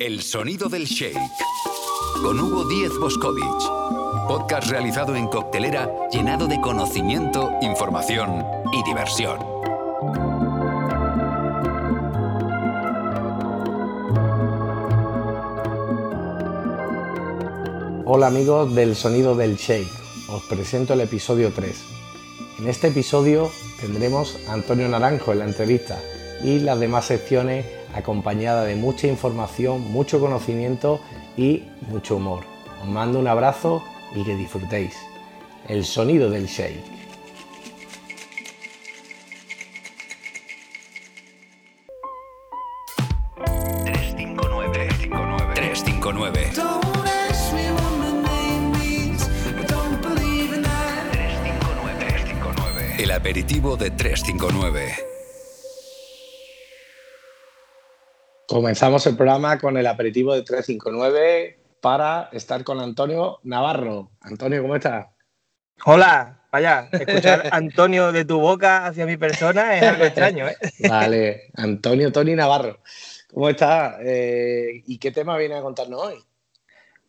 El sonido del shake. Con Hugo Díez Boscovich. Podcast realizado en coctelera llenado de conocimiento, información y diversión. Hola amigos del sonido del shake. Os presento el episodio 3. En este episodio tendremos a Antonio Naranjo en la entrevista y las demás secciones acompañada de mucha información, mucho conocimiento y mucho humor. Os mando un abrazo y que disfrutéis. El sonido del shake. El aperitivo de 359. Comenzamos el programa con el aperitivo de 359 para estar con Antonio Navarro. Antonio, ¿cómo estás? Hola, vaya, escuchar Antonio de tu boca hacia mi persona es algo extraño, ¿eh? Vale, Antonio Tony Navarro. ¿Cómo estás? Eh, ¿Y qué tema viene a contarnos hoy?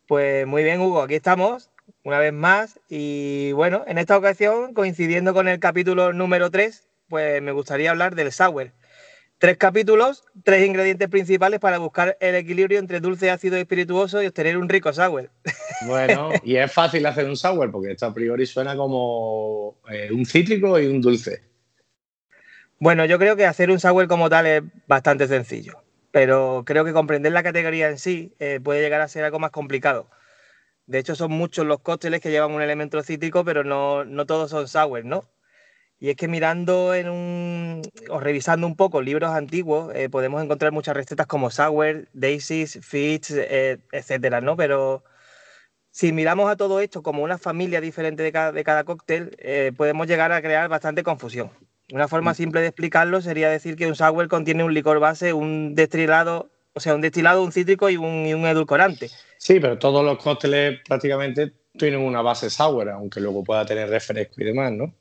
Pues muy bien, Hugo, aquí estamos una vez más y bueno, en esta ocasión, coincidiendo con el capítulo número 3, pues me gustaría hablar del sour. Tres capítulos, tres ingredientes principales para buscar el equilibrio entre dulce, ácido y espirituoso y obtener un rico sour. Bueno, y es fácil hacer un sour porque esto a priori suena como eh, un cítrico y un dulce. Bueno, yo creo que hacer un sour como tal es bastante sencillo, pero creo que comprender la categoría en sí eh, puede llegar a ser algo más complicado. De hecho, son muchos los cócteles que llevan un elemento cítrico, pero no, no todos son sour, ¿no? Y es que mirando en un, o revisando un poco libros antiguos, eh, podemos encontrar muchas recetas como sour, daisies, fits, eh, etcétera, ¿no? Pero si miramos a todo esto como una familia diferente de cada, de cada cóctel, eh, podemos llegar a crear bastante confusión. Una forma simple de explicarlo sería decir que un sour contiene un licor base, un destilado, o sea, un destilado, un cítrico y un, y un edulcorante. Sí, pero todos los cócteles prácticamente tienen una base sour, aunque luego pueda tener refresco y demás, ¿no?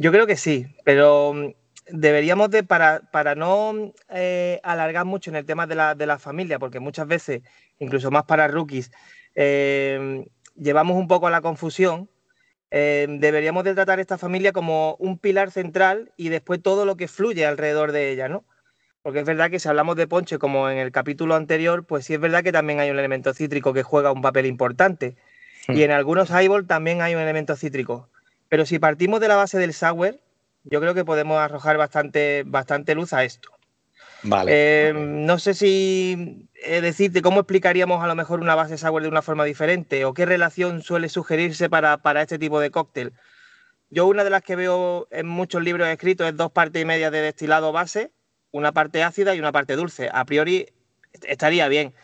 Yo creo que sí, pero mm, deberíamos de, para, para no eh, alargar mucho en el tema de la, de la, familia, porque muchas veces, incluso más para rookies, eh, llevamos un poco a la confusión, eh, deberíamos de tratar esta familia como un pilar central y después todo lo que fluye alrededor de ella, ¿no? Porque es verdad que si hablamos de ponche como en el capítulo anterior, pues sí es verdad que también hay un elemento cítrico que juega un papel importante. Hmm. Y en algunos highball también hay un elemento cítrico. Pero si partimos de la base del sour, yo creo que podemos arrojar bastante, bastante luz a esto. Vale. Eh, no sé si eh, decirte cómo explicaríamos a lo mejor una base sour de una forma diferente o qué relación suele sugerirse para, para, este tipo de cóctel. Yo una de las que veo en muchos libros escritos es dos partes y media de destilado base, una parte ácida y una parte dulce. A priori estaría bien.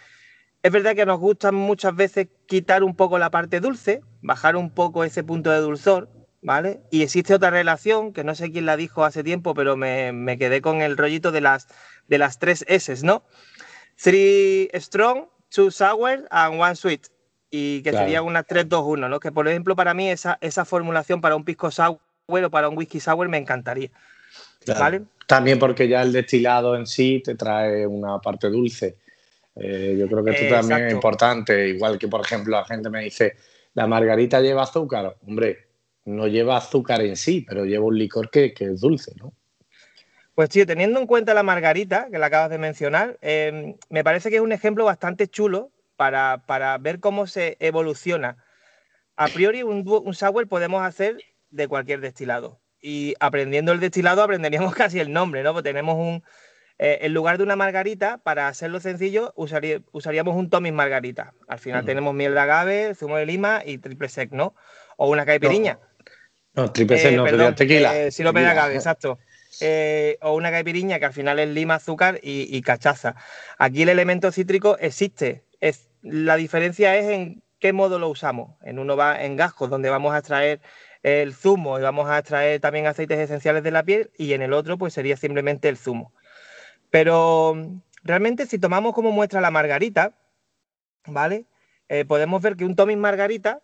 Es verdad que nos gusta muchas veces quitar un poco la parte dulce, bajar un poco ese punto de dulzor, ¿vale? Y existe otra relación, que no sé quién la dijo hace tiempo, pero me, me quedé con el rollito de las, de las tres S, ¿no? Three strong, two sour and one sweet. Y que claro. sería una 3-2-1, ¿no? Que por ejemplo para mí esa, esa formulación para un pisco sour o para un whisky sour me encantaría. Claro. ¿Vale? También porque ya el destilado en sí te trae una parte dulce. Eh, yo creo que esto Eh, también exacto. es importante. Igual que, por ejemplo, la gente me dice, la margarita lleva azúcar. Hombre, no lleva azúcar en sí, pero lleva un licor que, que es dulce, ¿no? Pues tío, teniendo en cuenta la margarita, que la acabas de mencionar, eh, me parece que es un ejemplo bastante chulo para, para ver cómo se evoluciona. A priori, un, un sour podemos hacer de cualquier destilado. Y aprendiendo el destilado, aprenderíamos casi el nombre, ¿no? Porque tenemos un. eh, en lugar de una margarita, para hacerlo sencillo, usaría- usaríamos un Tomis margarita. Al final Ujú. tenemos miel de agave, zumo de lima y triple sec, ¿no? O una caipiriña. No, triple C Eh, no, perdón, sería tequila. eh, sirope de Tequila. agave, exacto. Eh, o una caipiriña que al final es lima, azúcar y, y cachaza. Aquí el elemento cítrico existe. Es, la diferencia es en qué modo lo usamos. En uno va en gajos, donde vamos a extraer el zumo y vamos a extraer también aceites esenciales de la piel, y en el otro, pues sería simplemente el zumo. Pero realmente, si tomamos como muestra la margarita, ¿vale? Eh, podemos ver que un Tomis margarita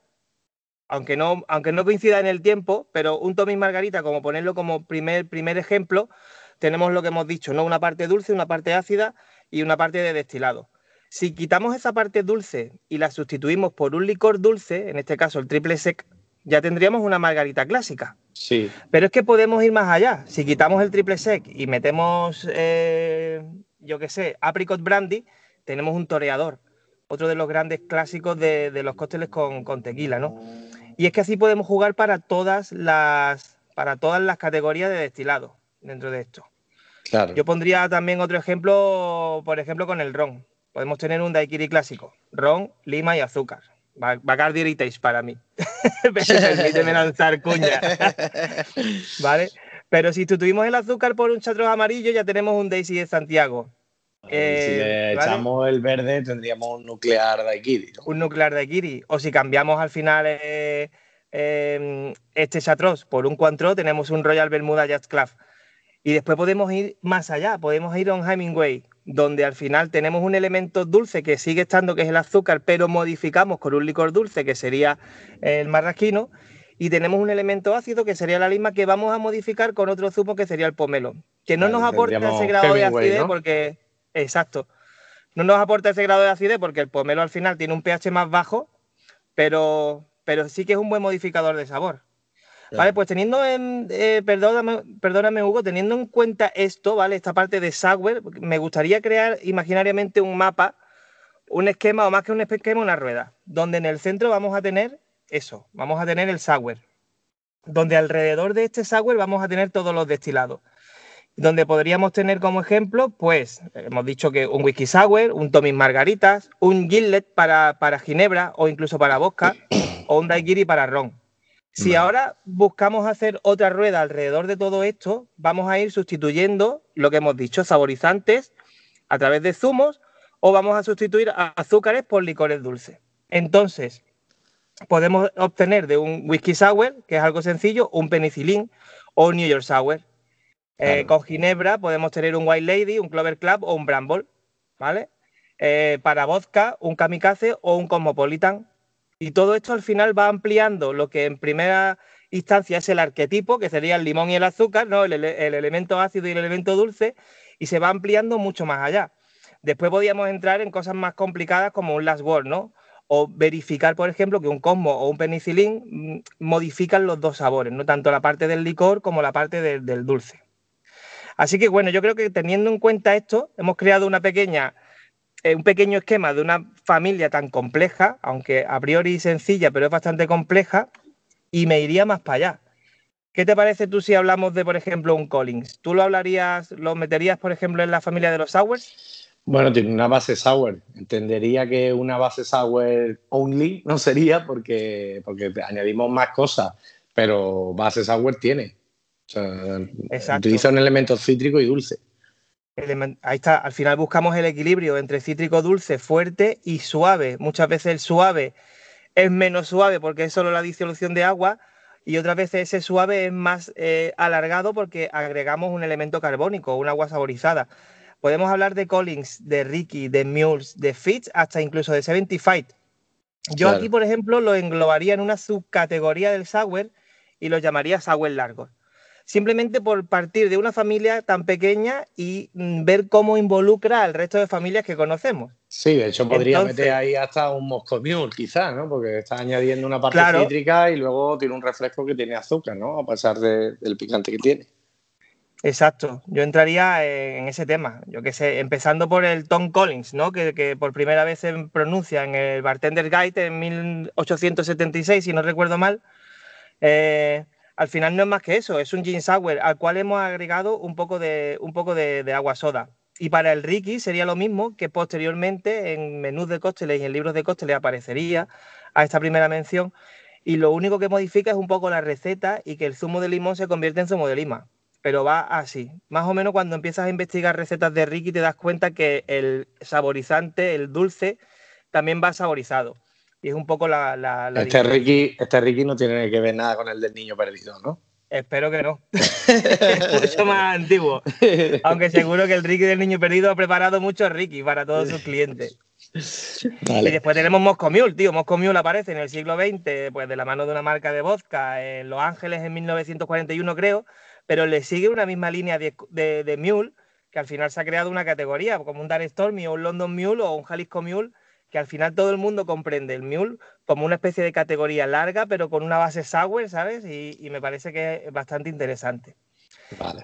aunque no, aunque no coincida en el tiempo, pero un Tommy Margarita, como ponerlo como primer, primer ejemplo, tenemos lo que hemos dicho, ¿no? Una parte dulce, una parte ácida y una parte de destilado. Si quitamos esa parte dulce y la sustituimos por un licor dulce, en este caso el triple sec, ya tendríamos una margarita clásica. Sí. Pero es que podemos ir más allá. Si quitamos el triple sec y metemos, eh, yo qué sé, apricot brandy, tenemos un toreador, otro de los grandes clásicos de, los cócteles con, con, tequila, ¿no? Y es que así podemos jugar para todas las, para todas las categorías de destilado dentro de esto. Claro. Yo pondría también otro ejemplo, por ejemplo, con el ron. Podemos tener un daiquiri clásico, ron, lima y azúcar. Bacardi Heritage para mí. Permíteme lanzar cuña. ¿Vale? Pero si sustituimos el azúcar por un chatro amarillo, ya tenemos un Daisy de Santiago. Si le eh, echamos el verde, tendríamos un nuclear daiquiri. Un nuclear daiquiri. O si cambiamos al final eh, em, este chatros por un cuantro, tenemos un Royal Bermuda Jazz Club. Y después podemos ir más allá, podemos ir a un Hemingway, donde al final tenemos un elemento dulce que sigue estando, que es el azúcar, pero modificamos con un licor dulce, que sería el marrasquino, y tenemos un elemento ácido, que sería la lima, que vamos a modificar con otro zumo, que sería el pomelo, que no nos aporta ese grado de acidez, porque, exacto, no nos aporta ese grado de acidez, porque el pomelo al final tiene un pH más bajo, pero, pero sí que es un buen modificador de sabor. Vale, pues teniendo en, eh, perdóname, perdóname, Hugo, teniendo en cuenta esto, ¿vale? Esta parte de software, me gustaría crear imaginariamente un mapa, un esquema, o más que un esquema, una rueda, donde en el centro vamos a tener eso, vamos a tener el software, donde alrededor de este software vamos a tener todos los destilados, donde podríamos tener como ejemplo, pues, hemos dicho que un whisky sour, un Tommy Margaritas, un Gillet para, para ginebra o incluso para vodka, o un daiquiri para ron. Si ahora buscamos hacer otra rueda alrededor de todo esto, vamos a ir sustituyendo lo que hemos dicho, saborizantes a través de zumos o vamos a sustituir azúcares por licores dulces. Entonces, podemos obtener de un whisky sour, que es algo sencillo, un penicilín o un New York sour. Eh, con ginebra podemos tener un White Lady, un Clover Club o un Bramble, ¿vale? Eh, para vodka, un kamikaze o un cosmopolitan y todo esto al final va ampliando lo que en primera instancia es el arquetipo, que sería el limón y el azúcar, ¿no? el, elemento ácido y el elemento dulce, y se va ampliando mucho más allá. Después podríamos entrar en cosas más complicadas como un last word, ¿no? O verificar, por ejemplo, que un cosmo o un penicilín mm, modifican los dos sabores, ¿no? Tanto la parte del licor como la parte del dulce. Así que bueno, yo creo que teniendo en cuenta esto, hemos creado una pequeña un pequeño esquema de una familia tan compleja, aunque a priori sencilla, pero es bastante compleja, y me iría más para allá. ¿Qué te parece tú si hablamos de, por ejemplo, un Collins? ¿Tú lo hablarías, lo meterías, por ejemplo, en la familia de los Sours? Bueno, tiene una base sour. Entendería que una base sour only no sería porque, porque añadimos más cosas, pero base sour tiene. Utiliza un elemento cítrico y dulce ahí está, al final buscamos el equilibrio entre cítrico dulce, fuerte y suave. Muchas veces el suave es menos suave porque es solo la disolución de agua y otras veces ese suave es más eh, alargado porque agregamos un elemento carbónico, un agua saborizada. Podemos hablar de Collins, de Ricky, de Mules, de Fitz, hasta incluso de 75. Yo aquí, por ejemplo, lo englobaría en una subcategoría del sour y lo llamaría sour largo simplemente por partir de una familia tan pequeña y mm, ver cómo involucra al resto de familias que conocemos. Sí, de hecho podría meter ahí hasta un Moscow Mule, quizás, ¿no? Porque está añadiendo una parte cítrica y luego tiene un refresco que tiene azúcar, ¿no? A pesar del picante que tiene. Exacto, yo entraría en ese tema, yo qué sé, empezando por el Tom Collins, ¿no? Que, que, por primera vez se pronuncia en el Bartender Guide en 1876, si no recuerdo mal. Eh, al final no es más que eso, es un gin sour al cual hemos agregado un poco de, un poco de, agua soda. Y para el Ricky sería lo mismo que posteriormente en menús de cócteles y en libros de cócteles aparecería a esta primera mención. Y lo único que modifica es un poco la receta y que el zumo de limón se convierte en zumo de lima. Pero va así. Más o menos cuando empiezas a investigar recetas de Ricky te das cuenta que el saborizante, el dulce, también va saborizado. Y es un poco la... este, Ricky, este Ricky no tiene que ver nada con el del niño perdido, ¿no? Espero que no. es mucho más antiguo. Aunque seguro que el Ricky del niño perdido ha preparado mucho Ricky para todos sus clientes. Y después tenemos Moscow Mule, tío. Moscow Mule aparece en el siglo XX, pues de la mano de una marca de vodka en Los Ángeles en 1941, creo. Pero le sigue una misma línea de, de, de Mule que al final se ha creado una categoría, como un Dark Stormy o un London Mule o un Jalisco Mule, que al final todo el mundo comprende el Mule como una especie de categoría larga, pero con una base sour, ¿sabes? Y, me parece que es bastante interesante.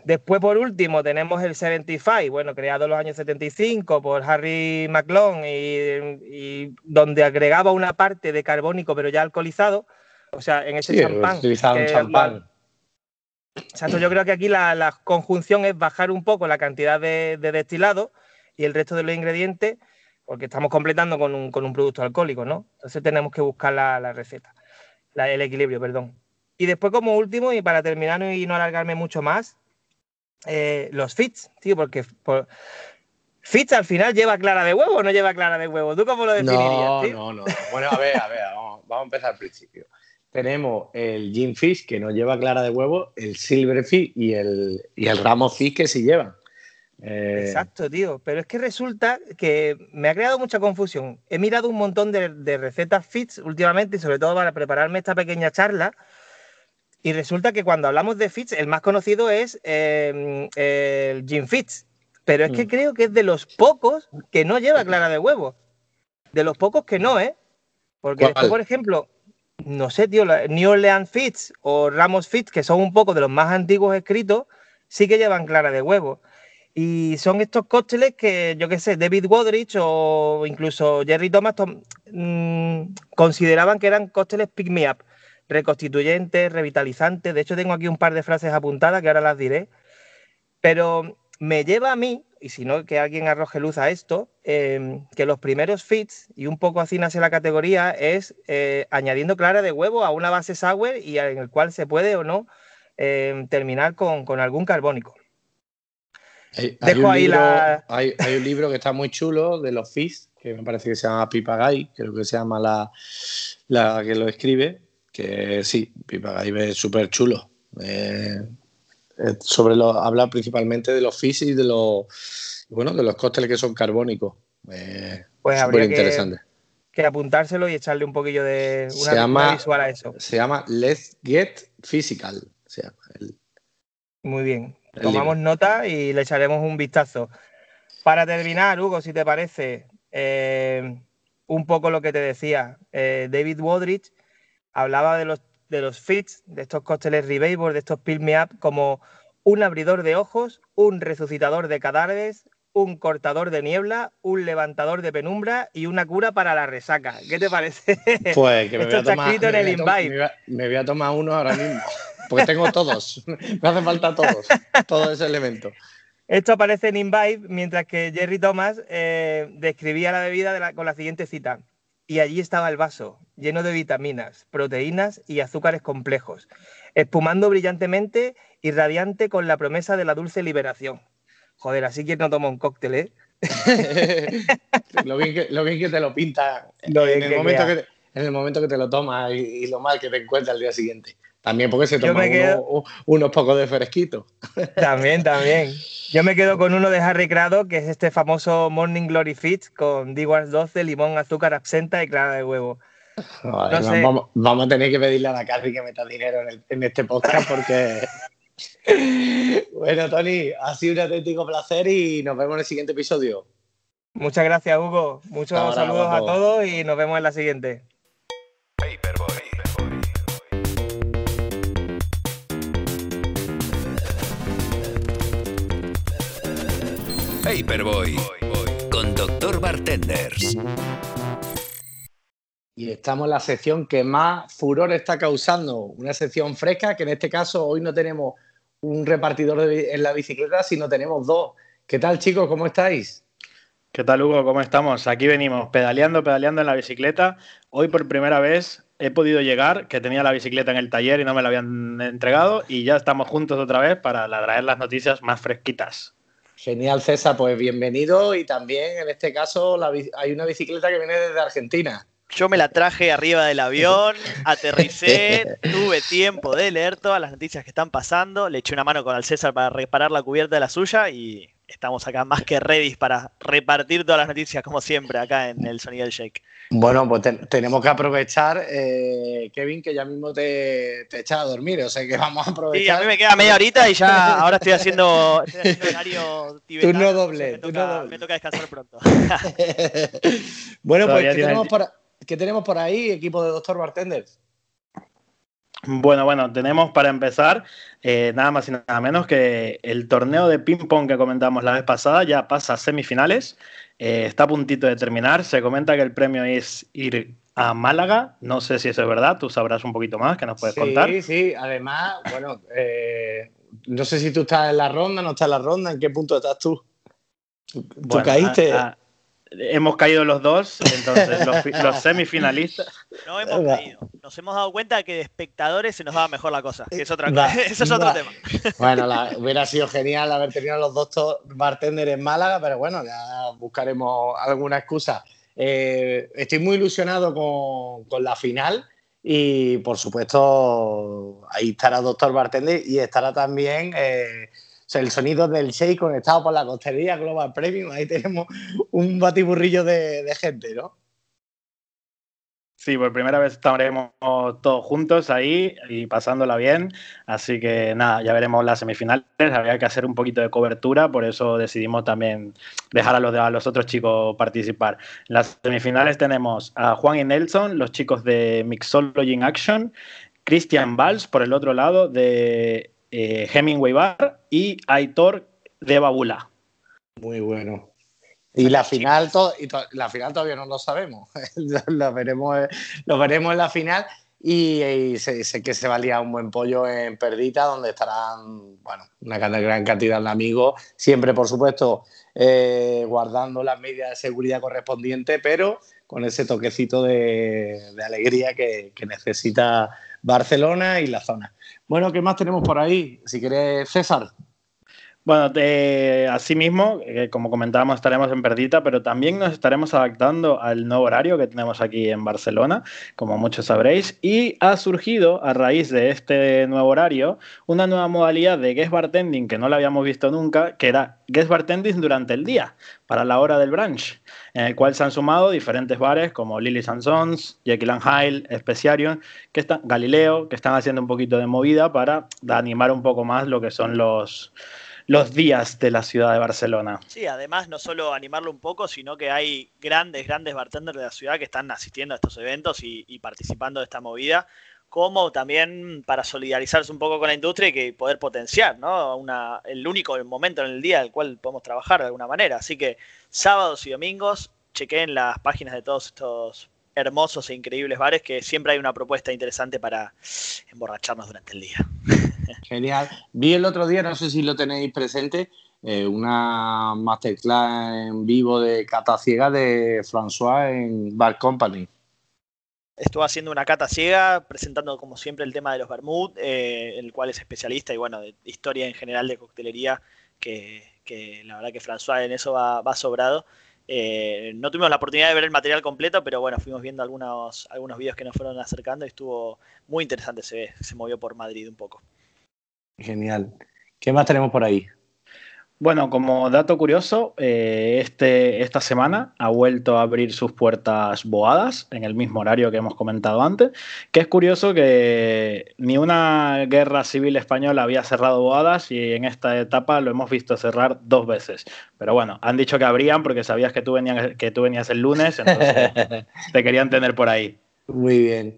Después, por último, tenemos el 75, bueno, creado en los años 75 por Harry McLone y, donde agregaba una parte de carbónico, pero ya alcoholizado, o sea, en ese champán. champán. Exacto, yo creo que aquí la, conjunción es bajar un poco la cantidad de, destilado y el resto de los ingredientes, porque estamos completando con un, producto alcohólico, ¿no? Entonces tenemos que buscar la, receta, el equilibrio, perdón. Y después, como último, y para terminar y no alargarme mucho más, eh, los fits, tío, porque fits al final lleva clara de huevo o no lleva clara de huevo. ¿Tú cómo lo definirías? No, no, no. Bueno, a ver, a ver, vamos, vamos a empezar al principio tenemos el Gin Fish que no lleva clara de huevo, el Silver Fish y el, y el Ramos Fish que sí llevan. Eh, Exacto, tío. Pero es que resulta que me ha creado mucha confusión. He mirado un montón de, recetas fits últimamente y sobre todo para prepararme esta pequeña charla. Y resulta que cuando hablamos de fits, el más conocido es em, el Gin Fits. Pero es que mm. creo que es de los pocos que no lleva clara de huevo. De los pocos que no, ¿eh? Porque por ejemplo, no sé, tío, New Orleans Fits o Ramos Fits, que son un poco de los más antiguos escritos, sí que llevan clara de huevo. Y son estos cócteles que, yo qué sé, David Wodrich o incluso Jerry Thomas mm, consideraban que eran cócteles pick me up, reconstituyentes, revitalizantes. De hecho, tengo aquí un par de frases apuntadas que ahora las diré. Pero me lleva a mí y si no, que alguien arroje luz a esto, em, que los primeros fits, y un poco así nace la categoría, es eh, añadiendo clara de huevo a una base sour y en el cual se puede o no em, terminar con, algún carbónico. Hay, Dejo ahí la... hay, un libro que está muy chulo de los fits, que me parece que se llama Pipagay, creo que se llama la, la que lo escribe, que sí, Pipagay es súper chulo. Eh, eh, sobre lo, habla principalmente de los fis y de los bueno de los cócteles que son carbónicos. Eh, pues habría interesante. Que, apuntárselo y echarle un poquillo de una, se llama, visual a eso. Se llama Let's Get Physical. Muy bien. Tomamos nota y le echaremos un vistazo. Para terminar, Hugo, si te parece, eh, un poco lo que te decía. David Wodrich hablaba de los de los fits, de estos cócteles Revival, de estos Pill Me Up, como un abridor de ojos, un resucitador de cadáveres, un cortador de niebla, un levantador de penumbra y una cura para la resaca. ¿Qué te parece? Pues que Esto. Me voy, a tomar uno ahora mismo, porque tengo todos. me hace falta todos, todo ese elemento. Esto aparece en Invite, mientras que Jerry Thomas eh, describía la bebida con la siguiente cita y allí estaba el vaso, lleno de vitaminas, proteínas y azúcares complejos, espumando brillantemente y radiante con la promesa de la dulce liberación. Joder, así que no toma un cóctel, ¿eh? lo, bien que, te lo pinta en, el momento que en, el momento que te lo tomas y, lo mal que te encuentras al día siguiente. También porque se toma unos pocos de fresquito. También, también. Yo me quedo con uno de Harry Crado, que es este famoso Morning Glory Fit con D-Wars 12, limón, azúcar, absenta y clara de huevo. vamos, a tener que pedirle a la Carri que meta dinero en, este podcast porque... bueno, Tony, ha sido un auténtico placer y nos vemos en el siguiente episodio. Muchas gracias, Hugo. Muchos saludos a todos y nos vemos en la siguiente. Paperboy con Doctor Bartenders. Y estamos en la sección que más furor está causando, una sección fresca, que en este caso hoy no tenemos un repartidor en la bicicleta, sino tenemos dos. ¿Qué tal chicos? ¿Cómo estáis? ¿Qué tal Hugo? ¿Cómo estamos? Aquí venimos pedaleando, pedaleando en la bicicleta. Hoy por primera vez he podido llegar, que tenía la bicicleta en el taller y no me la habían entregado, y ya estamos juntos otra vez para traer las noticias más fresquitas. Genial, César, pues bienvenido y también en este caso hay una bicicleta que viene desde Argentina. Yo me la traje arriba del avión, aterricé, tuve tiempo de leer todas las noticias que están pasando, le eché una mano con el César para reparar la cubierta de la suya y estamos acá más que ready para repartir todas las noticias, como siempre, acá en el Sonido del Shake. Bueno, pues tenemos que aprovechar, eh, Kevin, que ya mismo te, te echas a dormir, o sea que vamos a aprovechar. Sí, a mí me queda media horita y ya ahora estoy haciendo, estoy haciendo horario tibetano. Turno doble, me, turno toca, doble. me toca descansar pronto. bueno, pues Todavía ¿qué tiene- tenemos, por, ¿qué tenemos por ahí, equipo de Doctor Bartender? Bueno, bueno, tenemos para empezar eh, nada más y nada menos que el torneo de ping-pong que comentamos la vez pasada ya pasa a semifinales, eh, está a puntito de terminar, se comenta que el premio es ir a Málaga, no sé si eso es verdad, tú sabrás un poquito más, que nos puedes sí, contar. sí, además, bueno, eh, no sé si tú estás en la ronda, no estás en la ronda, ¿en qué punto estás tú? ¿Tú, tú Bueno, caíste? a- a- hemos caído los dos, entonces los, fi- los semifinalistas. No hemos Va. caído. Nos hemos dado cuenta que de espectadores se nos daba mejor la cosa. Que es otra Va, cosa. Eso es otro va. tema. Bueno, la- hubiera sido genial haber tenido a los dos bartenders en Málaga, pero bueno, ya buscaremos alguna excusa. Eh, estoy muy ilusionado con, con la final y, por supuesto, ahí estará Doctor Bartender y estará también eh, el sonido del Shake conectado por la costería Global Premium. Ahí tenemos un batiburrillo de, de gente, ¿no? Sí, por primera vez estaremos todos juntos ahí y pasándola bien. Así que nada, ya veremos las semifinales. Había que hacer un poquito de cobertura, por eso decidimos también dejar a los, a los otros chicos participar. En las semifinales tenemos a Juan y Nelson, los chicos de Mixology in Action, Christian Valls por el otro lado de eh, Hemingway Bar y Aitor de Babula. Muy bueno. Y la final, y la final todavía no lo sabemos. lo, veremos, lo veremos en la final. Y, y sé, sé que se valía un buen pollo en Perdita, donde estarán bueno, una gran- gran cantidad de amigos. Siempre, por supuesto, eh, guardando las medidas de seguridad correspondientes, pero con ese toquecito de, de alegría que, que necesita Barcelona y la zona. Bueno, ¿qué más tenemos por ahí? Si quieres, César. Bueno, te- asimismo, eh, como comentábamos, estaremos en Perdita, pero también nos estaremos adaptando al nuevo horario que tenemos aquí en Barcelona, como muchos sabréis, y ha surgido a raíz de este nuevo horario una nueva modalidad de guest bartending que no la habíamos visto nunca, que era guest bartending durante el día, para la hora del brunch, en el cual se han sumado diferentes bares como Lily Sons, Jekyll and Hyde, que están, Galileo, que están haciendo un poquito de movida para animar un poco más lo que son los los días de la ciudad de Barcelona. Sí, además no solo animarlo un poco, sino que hay grandes, grandes bartenders de la ciudad que están asistiendo a estos eventos y, participando de esta movida, como también para solidarizarse un poco con la industria y poder potenciar, ¿no? Una, el único momento en el día el cual podemos trabajar de alguna manera. Así que sábados y domingos, chequen las páginas de todos estos hermosos e increíbles bares que siempre hay una propuesta interesante para emborracharnos durante el día. Genial. Vi el otro día, no sé si lo tenéis presente, eh, una masterclass en vivo de cata ciega de François en Bar Company. Estuvo haciendo una cata ciega, presentando como siempre el tema de los vermouth, eh, el cual es especialista y bueno, de historia en general de coctelería, que, la verdad que François en eso va, sobrado. Eh, no tuvimos la oportunidad de ver el material completo, pero bueno, fuimos viendo algunos, algunos videos que nos fueron acercando y estuvo muy interesante, se movió por Madrid un poco. Genial. ¿Qué más tenemos por ahí? Bueno, como dato curioso, eh, este, esta semana ha vuelto a abrir sus puertas Boadas en el mismo horario que hemos comentado antes, que es curioso que ni una guerra civil española había cerrado Boadas y en esta etapa lo hemos visto cerrar dos veces. Pero bueno, han dicho que abrían porque sabías que tú venías, que tú venías el lunes, entonces te querían tener por ahí. Muy bien.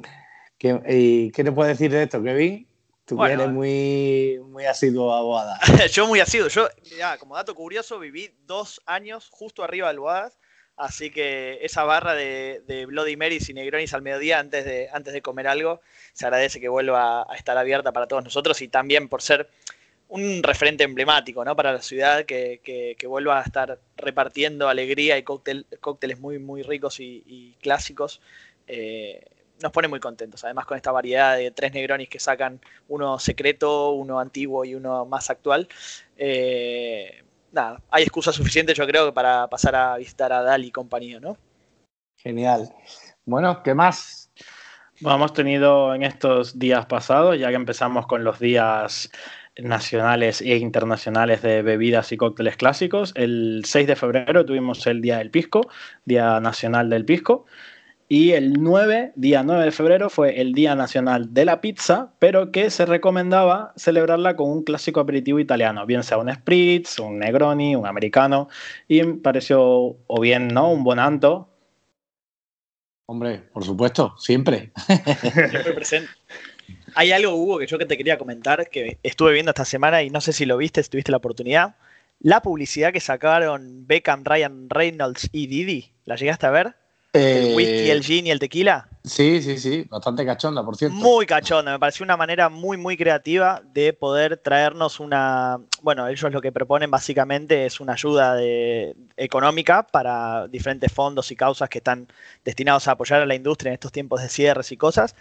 ¿Qué, y, ¿qué te puedes decir de esto, Kevin? Tú Bueno, eres muy, muy asiduo a Boada. yo muy asiduo. Yo, mirá, como dato curioso, viví dos años justo arriba del Boadas. Así que esa barra de, de Bloody Marys y Negronis al mediodía antes de, antes de comer algo, se agradece que vuelva a estar abierta para todos nosotros y también por ser un referente emblemático ¿no? para la ciudad que, que, que vuelva a estar repartiendo alegría y cóctel, cócteles muy, muy ricos y, y clásicos. Eh, nos pone muy contentos. Además, con esta variedad de tres Negronis que sacan uno secreto, uno antiguo y uno más actual. Eh, nada, hay excusa suficiente, yo creo, para pasar a visitar a Dali y compañía, ¿no? Genial. Bueno, ¿qué más? Bueno, hemos tenido en estos días pasados, ya que empezamos con los días nacionales e internacionales de bebidas y cócteles clásicos. El 6 de febrero tuvimos el Día del Pisco, Día Nacional del Pisco. Y el 9, día 9 de febrero, fue el Día Nacional de la Pizza, pero que se recomendaba celebrarla con un clásico aperitivo italiano, bien sea un Spritz, un Negroni, un americano, y me pareció, o bien, ¿no? Un Bonanto. Hombre, por supuesto, siempre. Siempre presente. Hay algo, Hugo, que yo que te quería comentar, que estuve viendo esta semana y no sé si lo viste, si tuviste la oportunidad. La publicidad que sacaron Beckham, Ryan Reynolds y Didi, ¿la llegaste a ver? ¿El whisky, el gin y el tequila? Sí, sí, sí, bastante cachonda, por cierto. Muy cachonda, me pareció una manera muy, muy creativa de poder traernos una. Bueno, ellos lo que proponen básicamente es una ayuda de, económica para diferentes fondos y causas que están destinados a apoyar a la industria en estos tiempos de cierres y cosas.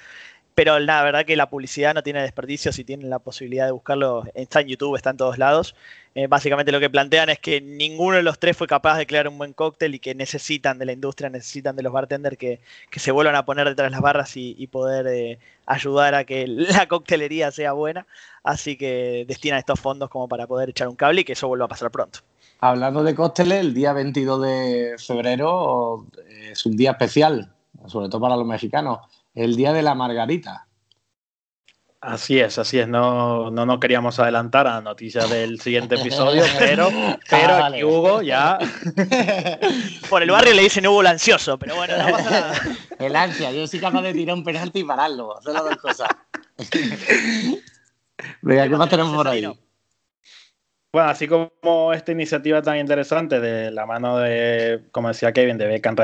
Pero la verdad que la publicidad no tiene desperdicio si tienen la posibilidad de buscarlo. Está en YouTube, está en todos lados. Eh, básicamente lo que plantean es que ninguno de los tres fue capaz de crear un buen cóctel y que necesitan de la industria, necesitan de los bartenders que, se vuelvan a poner detrás de las barras y, poder eh, ayudar a que la coctelería sea buena. Así que destinan estos fondos como para poder echar un cable y que eso vuelva a pasar pronto. Hablando de cócteles, el día 22 de febrero es un día especial, sobre todo para los mexicanos el día de la margarita. Así es, así es. No, no nos queríamos adelantar a la noticia del siguiente episodio, pero, pero ah, aquí Hugo ya. Por el barrio le dicen Hugo el ansioso, pero bueno, no pasa nada. El ansia, yo soy capaz de tirar un penalti y pararlo, hacer las dos cosas. Venga, ¿qué más tenemos por ahí? Bueno, así como esta iniciativa tan interesante de la mano de, como decía Kevin, de Beckham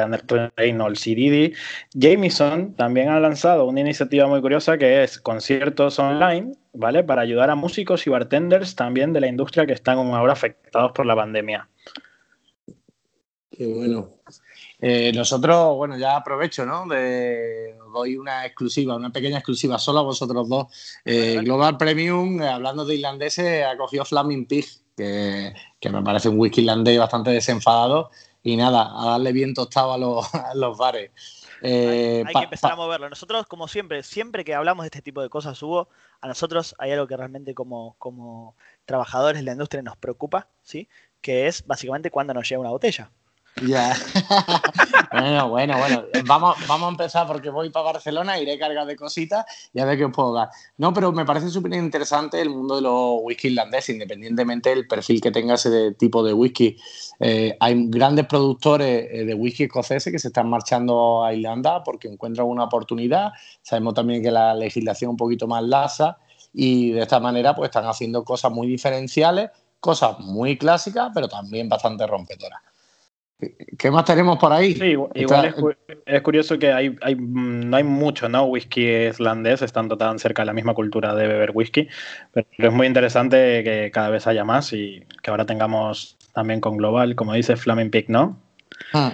Reynolds y Didi, Jameson también ha lanzado una iniciativa muy curiosa que es conciertos online, ¿vale? Para ayudar a músicos y bartenders también de la industria que están ahora afectados por la pandemia. Qué bueno. Eh, nosotros, bueno, ya aprovecho, ¿no? De, doy una exclusiva, una pequeña exclusiva solo a vosotros dos. Eh, Global Premium, eh, hablando de irlandeses, ha cogido Flaming Pig, que, me parece un whisky irlandés bastante desenfadado. Y nada, a darle bien tostado a los, bares. hay, que empezar a moverlo. Nosotros, como siempre, siempre que hablamos de este tipo de cosas, Hugo, a nosotros hay algo que realmente como, como trabajadores de la industria nos preocupa, ¿sí? Que es básicamente cuando nos llega una botella. Ya. bueno, bueno, bueno. Vamos, vamos a empezar porque voy para Barcelona, iré cargado de cositas y a ver qué os puedo dar. No, pero me parece súper interesante el mundo de los whisky irlandeses, independientemente del perfil que tenga ese tipo de whisky. Eh, hay grandes productores eh, de whisky escoceses que se están marchando a Irlanda porque encuentran una oportunidad. Sabemos también que la legislación es un poquito más lasa y de esta manera pues están haciendo cosas muy diferenciales, cosas muy clásicas, pero también bastante rompedoras. ¿Qué más tenemos por ahí? Sí, igual es, curioso que hay, no hay mucho, ¿no? Whisky islandés, estando tan cerca de la misma cultura de beber whisky, pero es muy interesante que cada vez haya más y que ahora tengamos también con Global, como dice Flaming Pig, ¿no? Ah.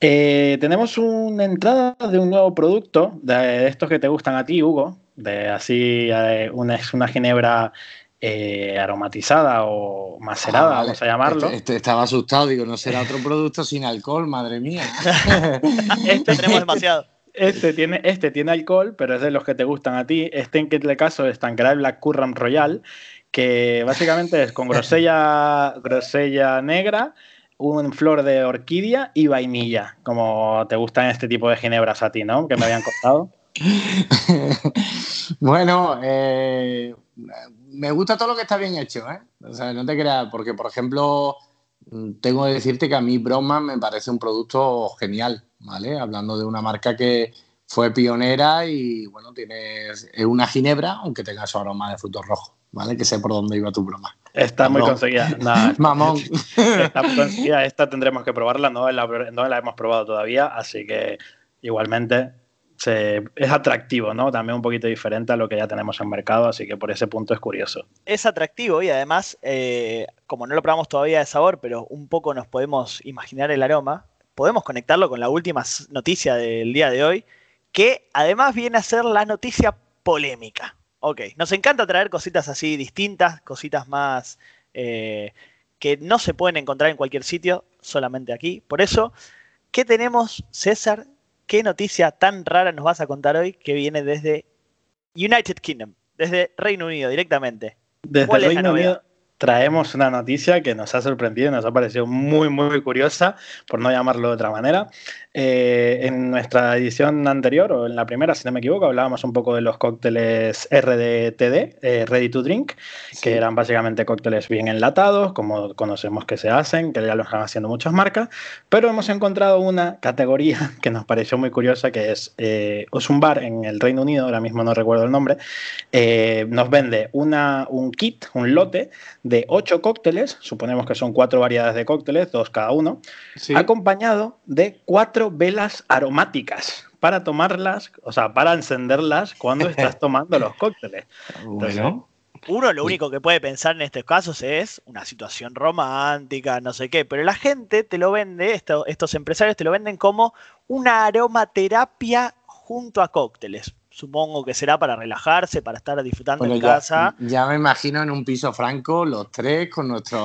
Eh, tenemos una entrada de un nuevo producto, de estos que te gustan a ti, Hugo, de así, eh, una, es una ginebra eh, aromatizada o macerada, ah, vamos a llamarlo. Este, este, estaba asustado, digo, no será otro producto sin alcohol, madre mía. este tenemos demasiado. Este tiene, este tiene alcohol, pero es de los que te gustan a ti. Este en este caso es Tanqueray Black Currant Royal, que básicamente es con grosella, grosella negra, un flor de orquídea y vainilla, como te gustan este tipo de ginebras a ti, ¿no? Que me habían contado. bueno, eh, me gusta todo lo que está bien hecho, ¿eh? O sea, no te creas, porque por ejemplo, mm, tengo que decirte que a mí Broma me parece un producto genial, ¿vale? Hablando de una marca que fue pionera y bueno, tiene es una ginebra, aunque tenga su aroma de frutos rojos, ¿vale? Que sé por dónde iba tu broma. Está muy conseguida. Mamón. Está muy conseguida. Esta tendremos que probarla, no no la hemos probado todavía, así que igualmente es atractivo, ¿no? También un poquito diferente a lo que ya tenemos en mercado, así que por ese punto es curioso. Es atractivo y además, eh, como no lo probamos todavía de sabor, pero un poco nos podemos imaginar el aroma, podemos conectarlo con la última noticia del día de hoy, que además viene a ser la noticia polémica. Ok, nos encanta traer cositas así distintas, cositas más eh, que no se pueden encontrar en cualquier sitio, solamente aquí. Por eso, ¿qué tenemos, César, ¿Qué noticia tan rara nos vas a contar hoy que viene desde United Kingdom? desde Reino Unido directamente. Desde ¿Cuál es la novedad? Unido traemos una noticia que nos ha sorprendido, nos ha parecido muy, muy curiosa, por no llamarlo de otra manera. Eh, en nuestra edición anterior, o en la primera, si no me equivoco, hablábamos un poco de los cócteles RDTD, eh, Ready to Drink, que eran básicamente cócteles bien enlatados, como conocemos que se hacen, que ya lo están haciendo muchas marcas, pero hemos encontrado una categoría que nos pareció muy curiosa, que es eh, es un bar en el Reino Unido, ahora mismo no recuerdo el nombre, eh, nos vende una, un kit, un lote de ocho cócteles, suponemos que son cuatro variedades de cócteles, dos cada uno, Sí. acompañado de cuatro velas aromáticas para tomarlas, o sea, para encenderlas cuando estás tomando los cócteles. Bueno, Uno lo único que puede pensar en estos casos es una situación romántica, no sé qué, pero la gente te lo vende, esto- estos empresarios te lo venden como una aromaterapia junto a cócteles. Supongo que será para relajarse, para estar disfrutando bueno, en ya, casa. ya me imagino en un piso franco, los tres con nuestras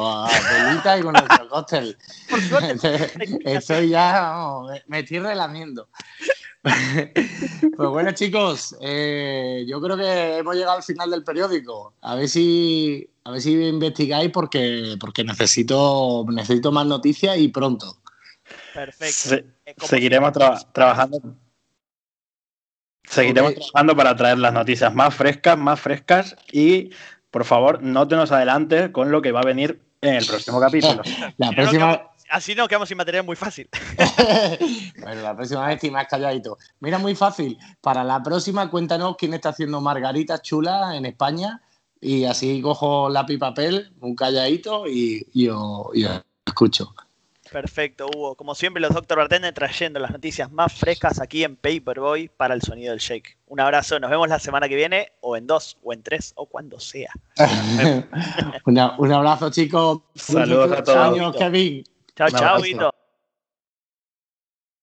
velitas y con nuestro cóctel. Por suerte, Estoy ya, vamos, me- estoy relamiendo. Pues bueno, chicos, eh, yo creo que hemos llegado al final del periódico. A ver si, a ver si investigáis porque, porque necesito, necesito más noticias y pronto. Perfecto. Se- Eh, seguiremos tra- trabajando. Seguiremos trabajando para traer las noticias más frescas, más frescas y por favor no te nos adelantes con lo que va a venir en el próximo capítulo. La si no, próxima, quedamos- así no quedamos sin material muy fácil. bueno, la próxima vez estoy más calladito. Mira, muy fácil. Para la próxima, cuéntanos quién está haciendo margaritas chulas en España y así cojo lápiz y papel, un calladito y, y os, y os escucho. Perfecto, Hugo. Como siempre, los Dr. Bartender trayendo las noticias más frescas aquí en Paperboy para el sonido del shake. Un abrazo, nos vemos la semana que viene, o en dos, o en tres, o cuando sea. Una- un abrazo, chicos. Saludos a todos. años, Kevin. Chao, chao. Vito.